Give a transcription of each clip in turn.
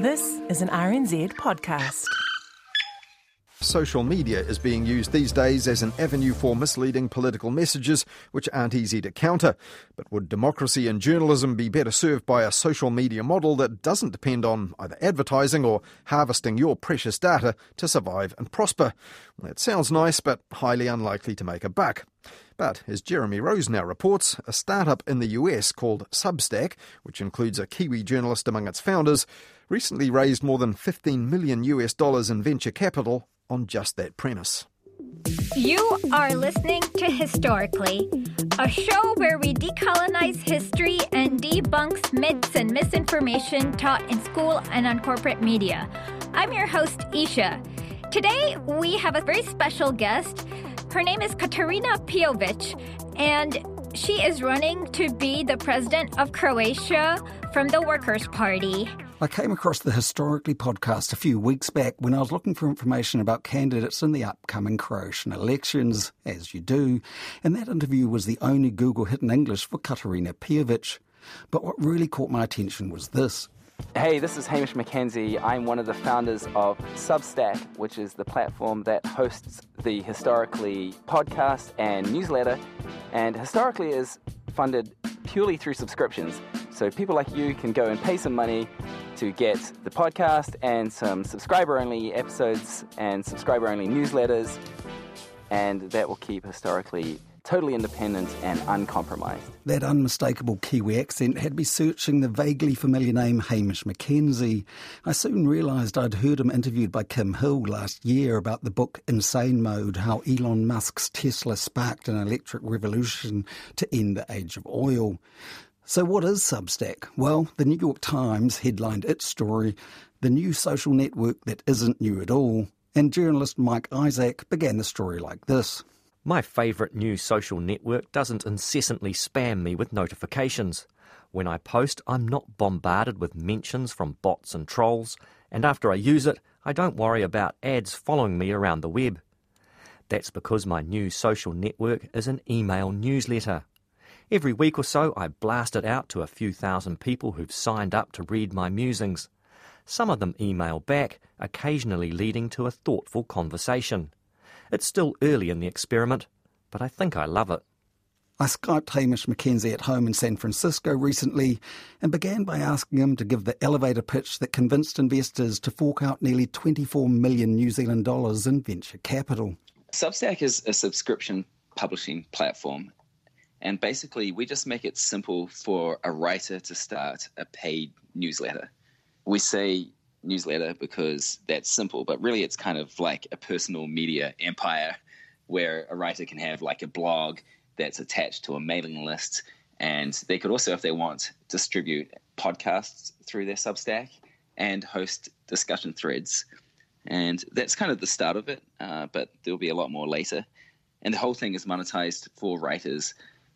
This is an RNZ podcast. Social media is being used these days as an avenue for misleading political messages which aren't easy to counter. But would democracy and journalism be better served by a social media model that doesn't depend on either advertising or harvesting your precious data to survive and prosper? That sounds nice, but highly unlikely to make a buck. But as Jeremy Rose now reports, a startup in the US called Substack, which includes a Kiwi journalist among its founders, recently raised more than 15 million US dollars in venture capital on just that premise. You are listening to Historically, a show where we decolonize history and debunks myths and misinformation taught in school and on corporate media. I'm your host, Isha. Today, we have a very special guest. Her name is Katarina Peovic, and she is running to be the president of Croatia from the Workers' Party. I came across the Historically podcast a few weeks back when I was looking for information about candidates in the upcoming Croatian elections, as you do, and that interview was the only Google hit in English for Katarina Peovic. But what really caught my attention was this. Hey, this is Hamish McKenzie. I'm one of the founders of Substack, which is the platform that hosts the Historically podcast and newsletter. And Historically is funded purely through subscriptions. So people like you can go and pay some money to get the podcast and some subscriber only episodes and subscriber only newsletters. And that will keep historically totally independent and uncompromised. That unmistakable Kiwi accent had me searching the vaguely familiar name Hamish McKenzie. I soon realised I'd heard him interviewed by Kim Hill last year about the book Insane Mode How Elon Musk's Tesla Sparked an Electric Revolution to End the Age of Oil. So, what is Substack? Well, the New York Times headlined its story, The New Social Network That Isn't New at All. And journalist Mike Isaac began the story like this. My favourite new social network doesn't incessantly spam me with notifications. When I post, I'm not bombarded with mentions from bots and trolls, and after I use it, I don't worry about ads following me around the web. That's because my new social network is an email newsletter. Every week or so, I blast it out to a few thousand people who've signed up to read my musings. Some of them email back, occasionally leading to a thoughtful conversation. It's still early in the experiment, but I think I love it. I Skyped Hamish McKenzie at home in San Francisco recently and began by asking him to give the elevator pitch that convinced investors to fork out nearly 24 million New Zealand dollars in venture capital. Substack is a subscription publishing platform and basically, we just make it simple for a writer to start a paid newsletter. We say newsletter because that's simple, but really it's kind of like a personal media empire where a writer can have like a blog that's attached to a mailing list. And they could also, if they want, distribute podcasts through their Substack and host discussion threads. And that's kind of the start of it, uh, but there'll be a lot more later. And the whole thing is monetized for writers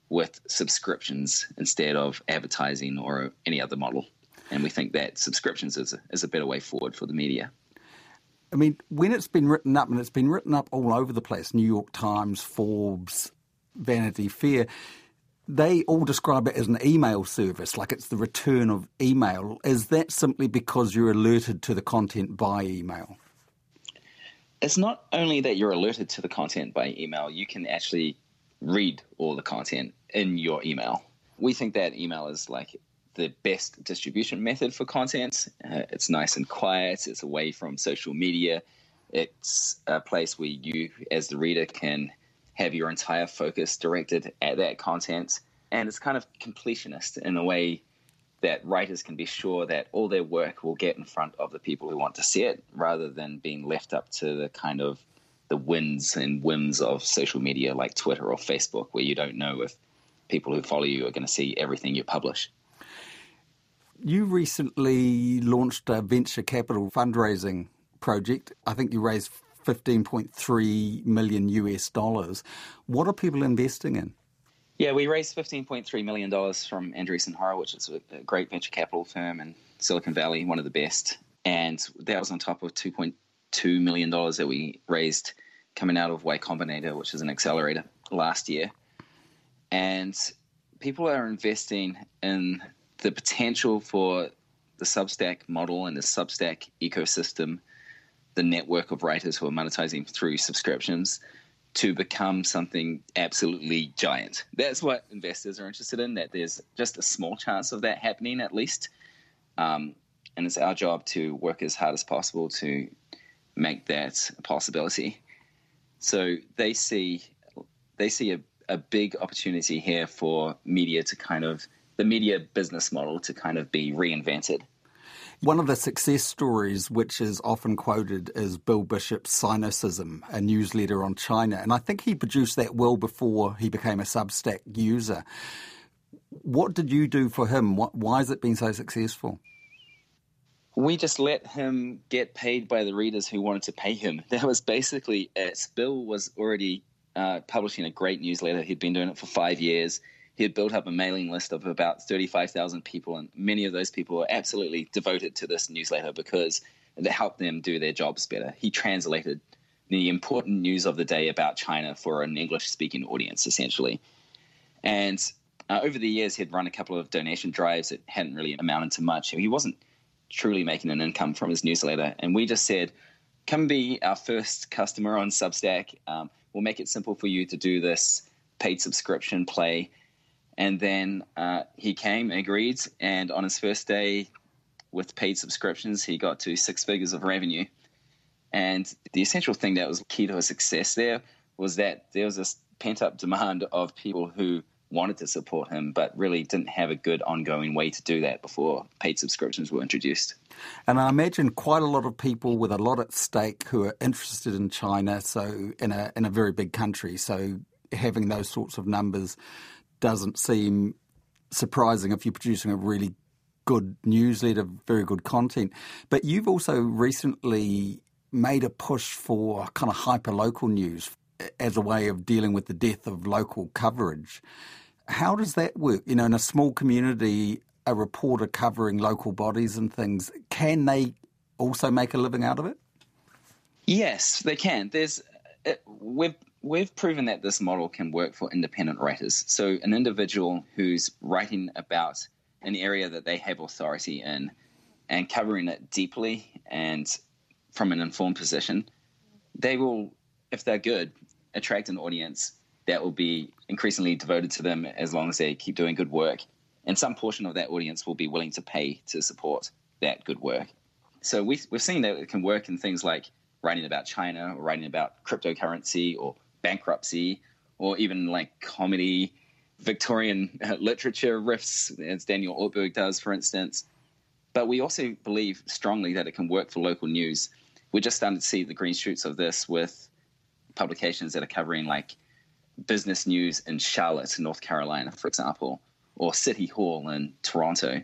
with subscriptions instead of advertising or any other model. And we think that subscriptions is a, is a better way forward for the media. I mean, when it's been written up, and it's been written up all over the place New York Times, Forbes, Vanity Fair they all describe it as an email service, like it's the return of email. Is that simply because you're alerted to the content by email? It's not only that you're alerted to the content by email, you can actually read all the content in your email. We think that email is like the best distribution method for content. Uh, it's nice and quiet, it's away from social media. It's a place where you, as the reader, can have your entire focus directed at that content. And it's kind of completionist in a way that writers can be sure that all their work will get in front of the people who want to see it rather than being left up to the kind of the winds and whims of social media like Twitter or Facebook, where you don't know if people who follow you are going to see everything you publish. You recently launched a venture capital fundraising project. I think you raised 15.3 million US dollars. What are people investing in? Yeah, we raised $15.3 million from Andreessen Horowitz, which is a great venture capital firm in Silicon Valley, one of the best. And that was on top of 2.2 $2 million that we raised coming out of Y Combinator, which is an accelerator last year. And people are investing in the potential for the Substack model and the Substack ecosystem, the network of writers who are monetizing through subscriptions, to become something absolutely giant. That's what investors are interested in, that there's just a small chance of that happening at least. Um, and it's our job to work as hard as possible to make that a possibility. So they see they see a, a big opportunity here for media to kind of the media business model to kind of be reinvented. One of the success stories, which is often quoted, is Bill Bishop's Sinocism, a newsletter on China. And I think he produced that well before he became a Substack user. What did you do for him? Why has it been so successful? We just let him get paid by the readers who wanted to pay him. That was basically it. Bill was already uh, publishing a great newsletter. He'd been doing it for five years he had built up a mailing list of about 35,000 people, and many of those people were absolutely devoted to this newsletter because it helped them do their jobs better. He translated the important news of the day about China for an English speaking audience, essentially. And uh, over the years, he'd run a couple of donation drives that hadn't really amounted to much. He wasn't truly making an income from his newsletter. And we just said, come be our first customer on Substack. Um, we'll make it simple for you to do this paid subscription play and then uh, he came, agreed, and on his first day with paid subscriptions, he got to six figures of revenue. And the essential thing that was key to his success there was that there was this pent up demand of people who wanted to support him, but really didn't have a good ongoing way to do that before paid subscriptions were introduced. And I imagine quite a lot of people with a lot at stake who are interested in China, so in a in a very big country. So having those sorts of numbers doesn't seem surprising if you're producing a really good newsletter, very good content. But you've also recently made a push for kind of hyper local news as a way of dealing with the death of local coverage. How does that work? You know, in a small community, a reporter covering local bodies and things, can they also make a living out of it? Yes, they can. There's uh, we've we've proven that this model can work for independent writers. So, an individual who's writing about an area that they have authority in and covering it deeply and from an informed position, they will, if they're good, attract an audience that will be increasingly devoted to them as long as they keep doing good work. And some portion of that audience will be willing to pay to support that good work. So we've, we've seen that it can work in things like writing about China or writing about cryptocurrency or bankruptcy or even like comedy, Victorian uh, literature riffs, as Daniel Ortberg does, for instance. But we also believe strongly that it can work for local news. We're just starting to see the green shoots of this with publications that are covering like business news in Charlotte, North Carolina, for example, or City Hall in Toronto,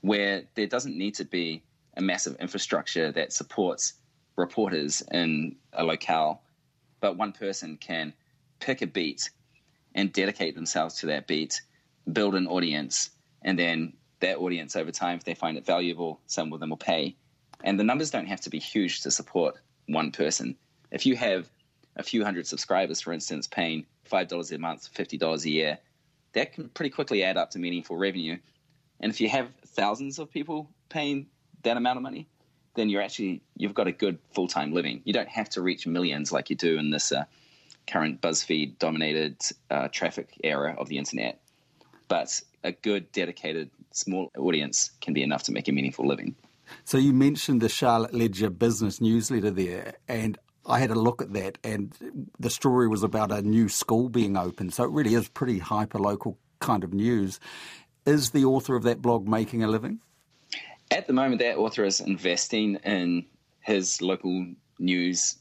where there doesn't need to be a massive infrastructure that supports reporters in a locale but one person can pick a beat and dedicate themselves to that beat, build an audience, and then that audience over time, if they find it valuable, some of them will pay. And the numbers don't have to be huge to support one person. If you have a few hundred subscribers, for instance, paying $5 a month, $50 a year, that can pretty quickly add up to meaningful revenue. And if you have thousands of people paying that amount of money, then you're actually you've got a good full time living. You don't have to reach millions like you do in this uh, current BuzzFeed dominated uh, traffic era of the internet. But a good, dedicated, small audience can be enough to make a meaningful living. So you mentioned the Charlotte Ledger business newsletter there, and I had a look at that, and the story was about a new school being opened. So it really is pretty hyper local kind of news. Is the author of that blog making a living? At the moment, that author is investing in his local news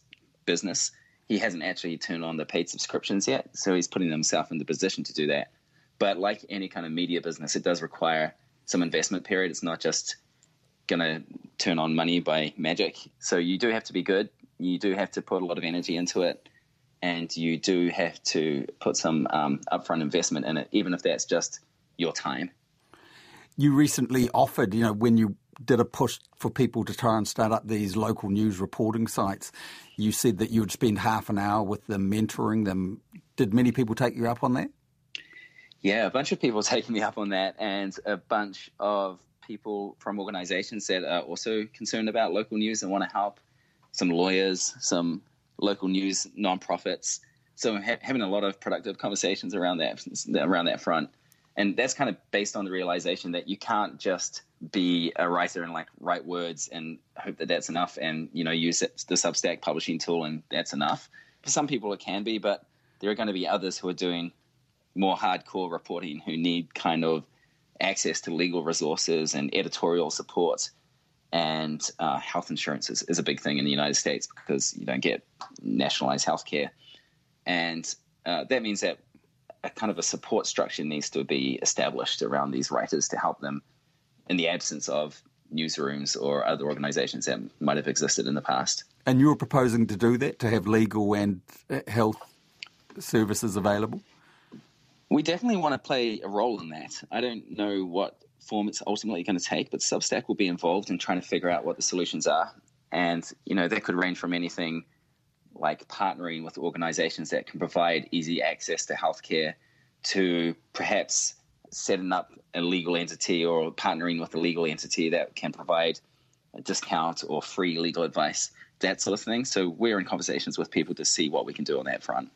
business. He hasn't actually turned on the paid subscriptions yet, so he's putting himself in the position to do that. But like any kind of media business, it does require some investment period. It's not just going to turn on money by magic. So you do have to be good. You do have to put a lot of energy into it, and you do have to put some um, upfront investment in it, even if that's just your time. You recently offered, you know, when you did a push for people to try and start up these local news reporting sites. You said that you would spend half an hour with them, mentoring them. Did many people take you up on that? Yeah, a bunch of people taking me up on that, and a bunch of people from organizations that are also concerned about local news and want to help. Some lawyers, some local news nonprofits. So ha- having a lot of productive conversations around that around that front, and that's kind of based on the realization that you can't just be a writer and like write words and hope that that's enough, and you know use the Substack publishing tool and that's enough. For some people, it can be, but there are going to be others who are doing more hardcore reporting who need kind of access to legal resources and editorial support. And uh, health insurance is, is, a big thing in the United States because you don't get nationalized health care. And uh, that means that a kind of a support structure needs to be established around these writers to help them in the absence of newsrooms or other organizations that might have existed in the past. And you're proposing to do that, to have legal and uh, health services available? We definitely want to play a role in that. I don't know what form it's ultimately going to take, but Substack will be involved in trying to figure out what the solutions are. And, you know, that could range from anything like partnering with organizations that can provide easy access to healthcare to perhaps setting up a legal entity or partnering with a legal entity that can provide a discount or free legal advice, that sort of thing. So we're in conversations with people to see what we can do on that front.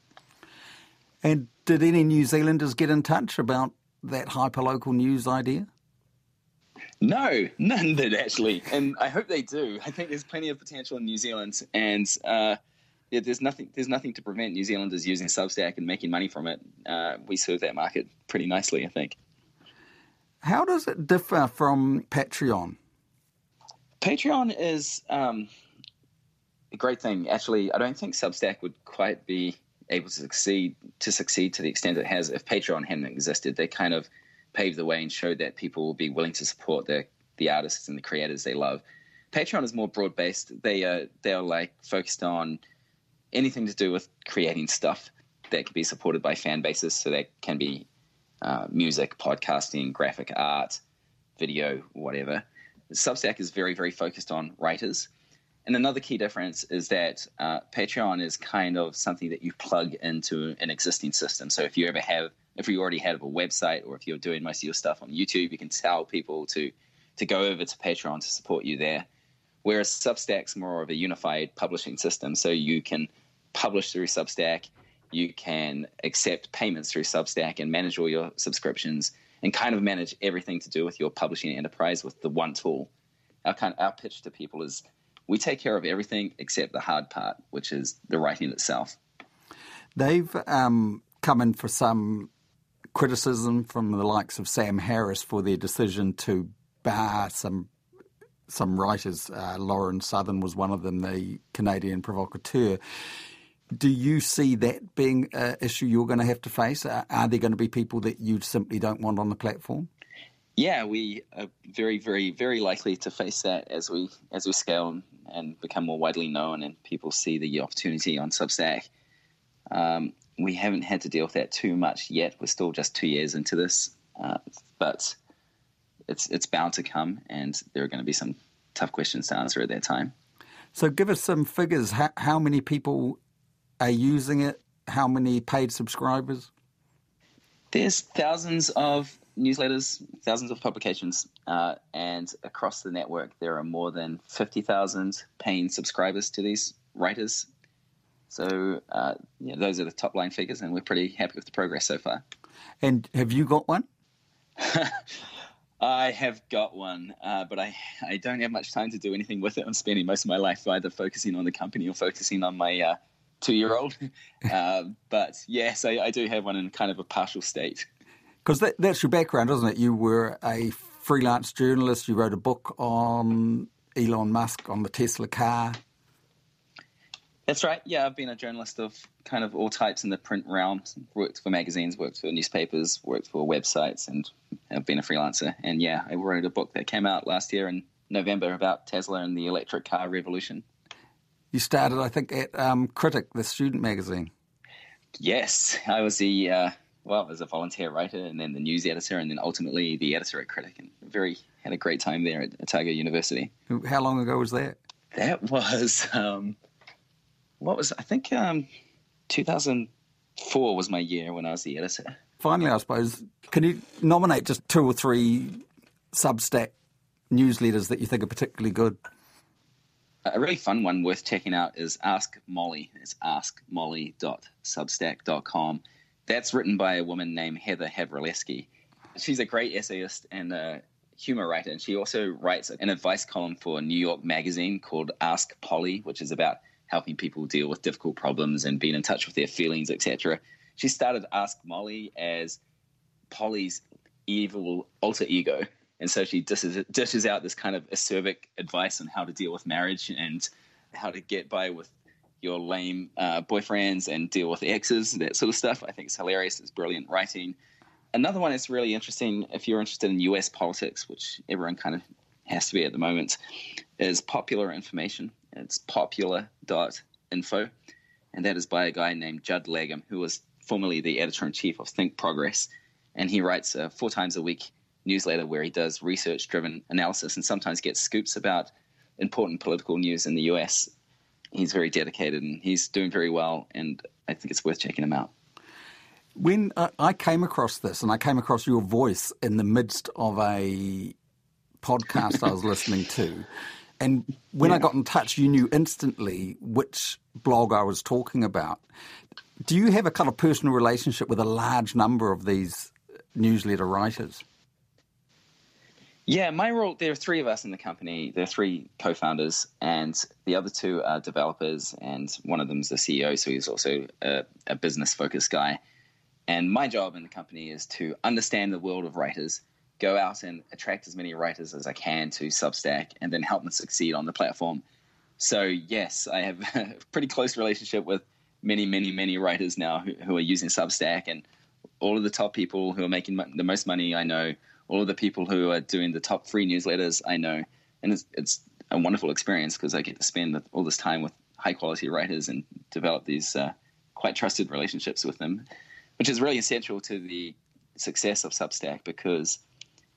And did any New Zealanders get in touch about that hyperlocal news idea? No, none did actually, and I hope they do. I think there's plenty of potential in New Zealand, and uh, yeah, there's nothing there's nothing to prevent New Zealanders using Substack and making money from it. Uh, we serve that market pretty nicely, I think. How does it differ from Patreon? Patreon is um, a great thing. Actually, I don't think Substack would quite be able to succeed to succeed to the extent it has if Patreon hadn't existed. They kind of paved the way and showed that people will be willing to support the the artists and the creators they love. Patreon is more broad based. They are they are like focused on anything to do with creating stuff that can be supported by fan bases. So that can be uh, music, podcasting, graphic art, video, whatever. Substack is very very focused on writers and another key difference is that uh, Patreon is kind of something that you plug into an existing system. So if you ever have, if you already have a website, or if you're doing most of your stuff on YouTube, you can tell people to to go over to Patreon to support you there. Whereas Substack's more of a unified publishing system, so you can publish through Substack, you can accept payments through Substack, and manage all your subscriptions, and kind of manage everything to do with your publishing enterprise with the one tool. Our kind our pitch to people is we take care of everything except the hard part, which is the writing itself. They've um, come in for some criticism from the likes of Sam Harris for their decision to bar some some writers. Uh, Lauren Southern was one of them, the Canadian provocateur. Do you see that being an issue you're going to have to face? Are there going to be people that you simply don't want on the platform? Yeah, we are very, very, very likely to face that as we as we scale and, and become more widely known, and people see the opportunity on Substack. Um, we haven't had to deal with that too much yet. We're still just two years into this, uh, but it's it's bound to come, and there are going to be some tough questions to answer at that time. So, give us some figures. How, how many people are using it? How many paid subscribers? There's thousands of newsletters, thousands of publications, uh, and across the network, there are more than 50,000 paying subscribers to these writers. So, uh, yeah, those are the top line figures, and we're pretty happy with the progress so far. And have you got one? I have got one, uh, but I, I don't have much time to do anything with it. I'm spending most of my life either focusing on the company or focusing on my uh, two year old. Uh, but yes, I, I do have one in kind of a partial state. Because that, that's your background, isn't it? You were a freelance journalist. You wrote a book on Elon Musk, on the Tesla car. That's right. Yeah, I've been a journalist of kind of all types in the print realm. Worked for magazines, worked for newspapers, worked for websites, and I've been a freelancer. And yeah, I wrote a book that came out last year in November about Tesla and the electric car revolution. You started, I think, at um, Critic, the student magazine. Yes, I was the uh, well, as a volunteer writer and then the news editor and then ultimately the editor at Critic. And very had a great time there at Otago University. How long ago was that? That was um, what was I think um, 2004 was my year when I was the editor. Finally, I suppose, can you nominate just two or three Substack newsletters that you think are particularly good? A really fun one worth checking out is Ask Molly. It's askmolly.substack.com. That's written by a woman named Heather Havrilesky. She's a great essayist and a humor writer, and she also writes an advice column for New York Magazine called Ask Polly, which is about helping people deal with difficult problems and being in touch with their feelings, etc. She started Ask Molly as Polly's evil alter ego. And so she dishes, dishes out this kind of acerbic advice on how to deal with marriage and how to get by with your lame uh, boyfriends and deal with exes, that sort of stuff. I think it's hilarious. It's brilliant writing. Another one that's really interesting, if you're interested in US politics, which everyone kind of has to be at the moment, is popular information. It's popular.info. And that is by a guy named Judd Legum, who was formerly the editor in chief of Think Progress. And he writes uh, four times a week newsletter where he does research driven analysis and sometimes gets scoops about important political news in the US. He's very dedicated and he's doing very well, and I think it's worth checking him out. When uh, I came across this, and I came across your voice in the midst of a podcast I was listening to, and when yeah. I got in touch, you knew instantly which blog I was talking about. Do you have a kind of personal relationship with a large number of these newsletter writers? Yeah, my role, there are three of us in the company. There are three co founders, and the other two are developers, and one of them is the CEO, so he's also a, a business focused guy. And my job in the company is to understand the world of writers, go out and attract as many writers as I can to Substack, and then help them succeed on the platform. So, yes, I have a pretty close relationship with many, many, many writers now who, who are using Substack, and all of the top people who are making the most money I know all of the people who are doing the top three newsletters I know, and it's it's a wonderful experience because I get to spend all this time with high quality writers and develop these uh, quite trusted relationships with them, which is really essential to the success of Substack because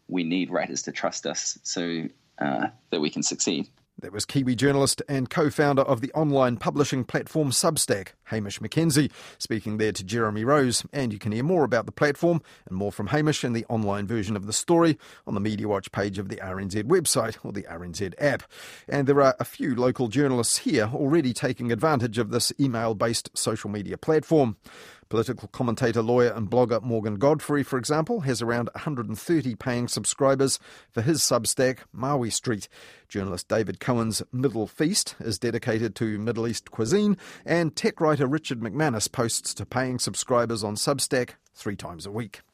we need writers to trust us so uh, that we can succeed. That was Kiwi journalist and co founder of the online publishing platform Substack, Hamish McKenzie, speaking there to Jeremy Rose. And you can hear more about the platform and more from Hamish in the online version of the story on the Mediawatch page of the RNZ website or the RNZ app. And there are a few local journalists here already taking advantage of this email based social media platform. Political commentator, lawyer, and blogger Morgan Godfery, for example, has around 130 paying subscribers for his Substack, Maui Street. Journalist David Cohen's Middle Feast is dedicated to Middle East cuisine, and tech writer Richard McManus posts to paying subscribers on Substack three times a week.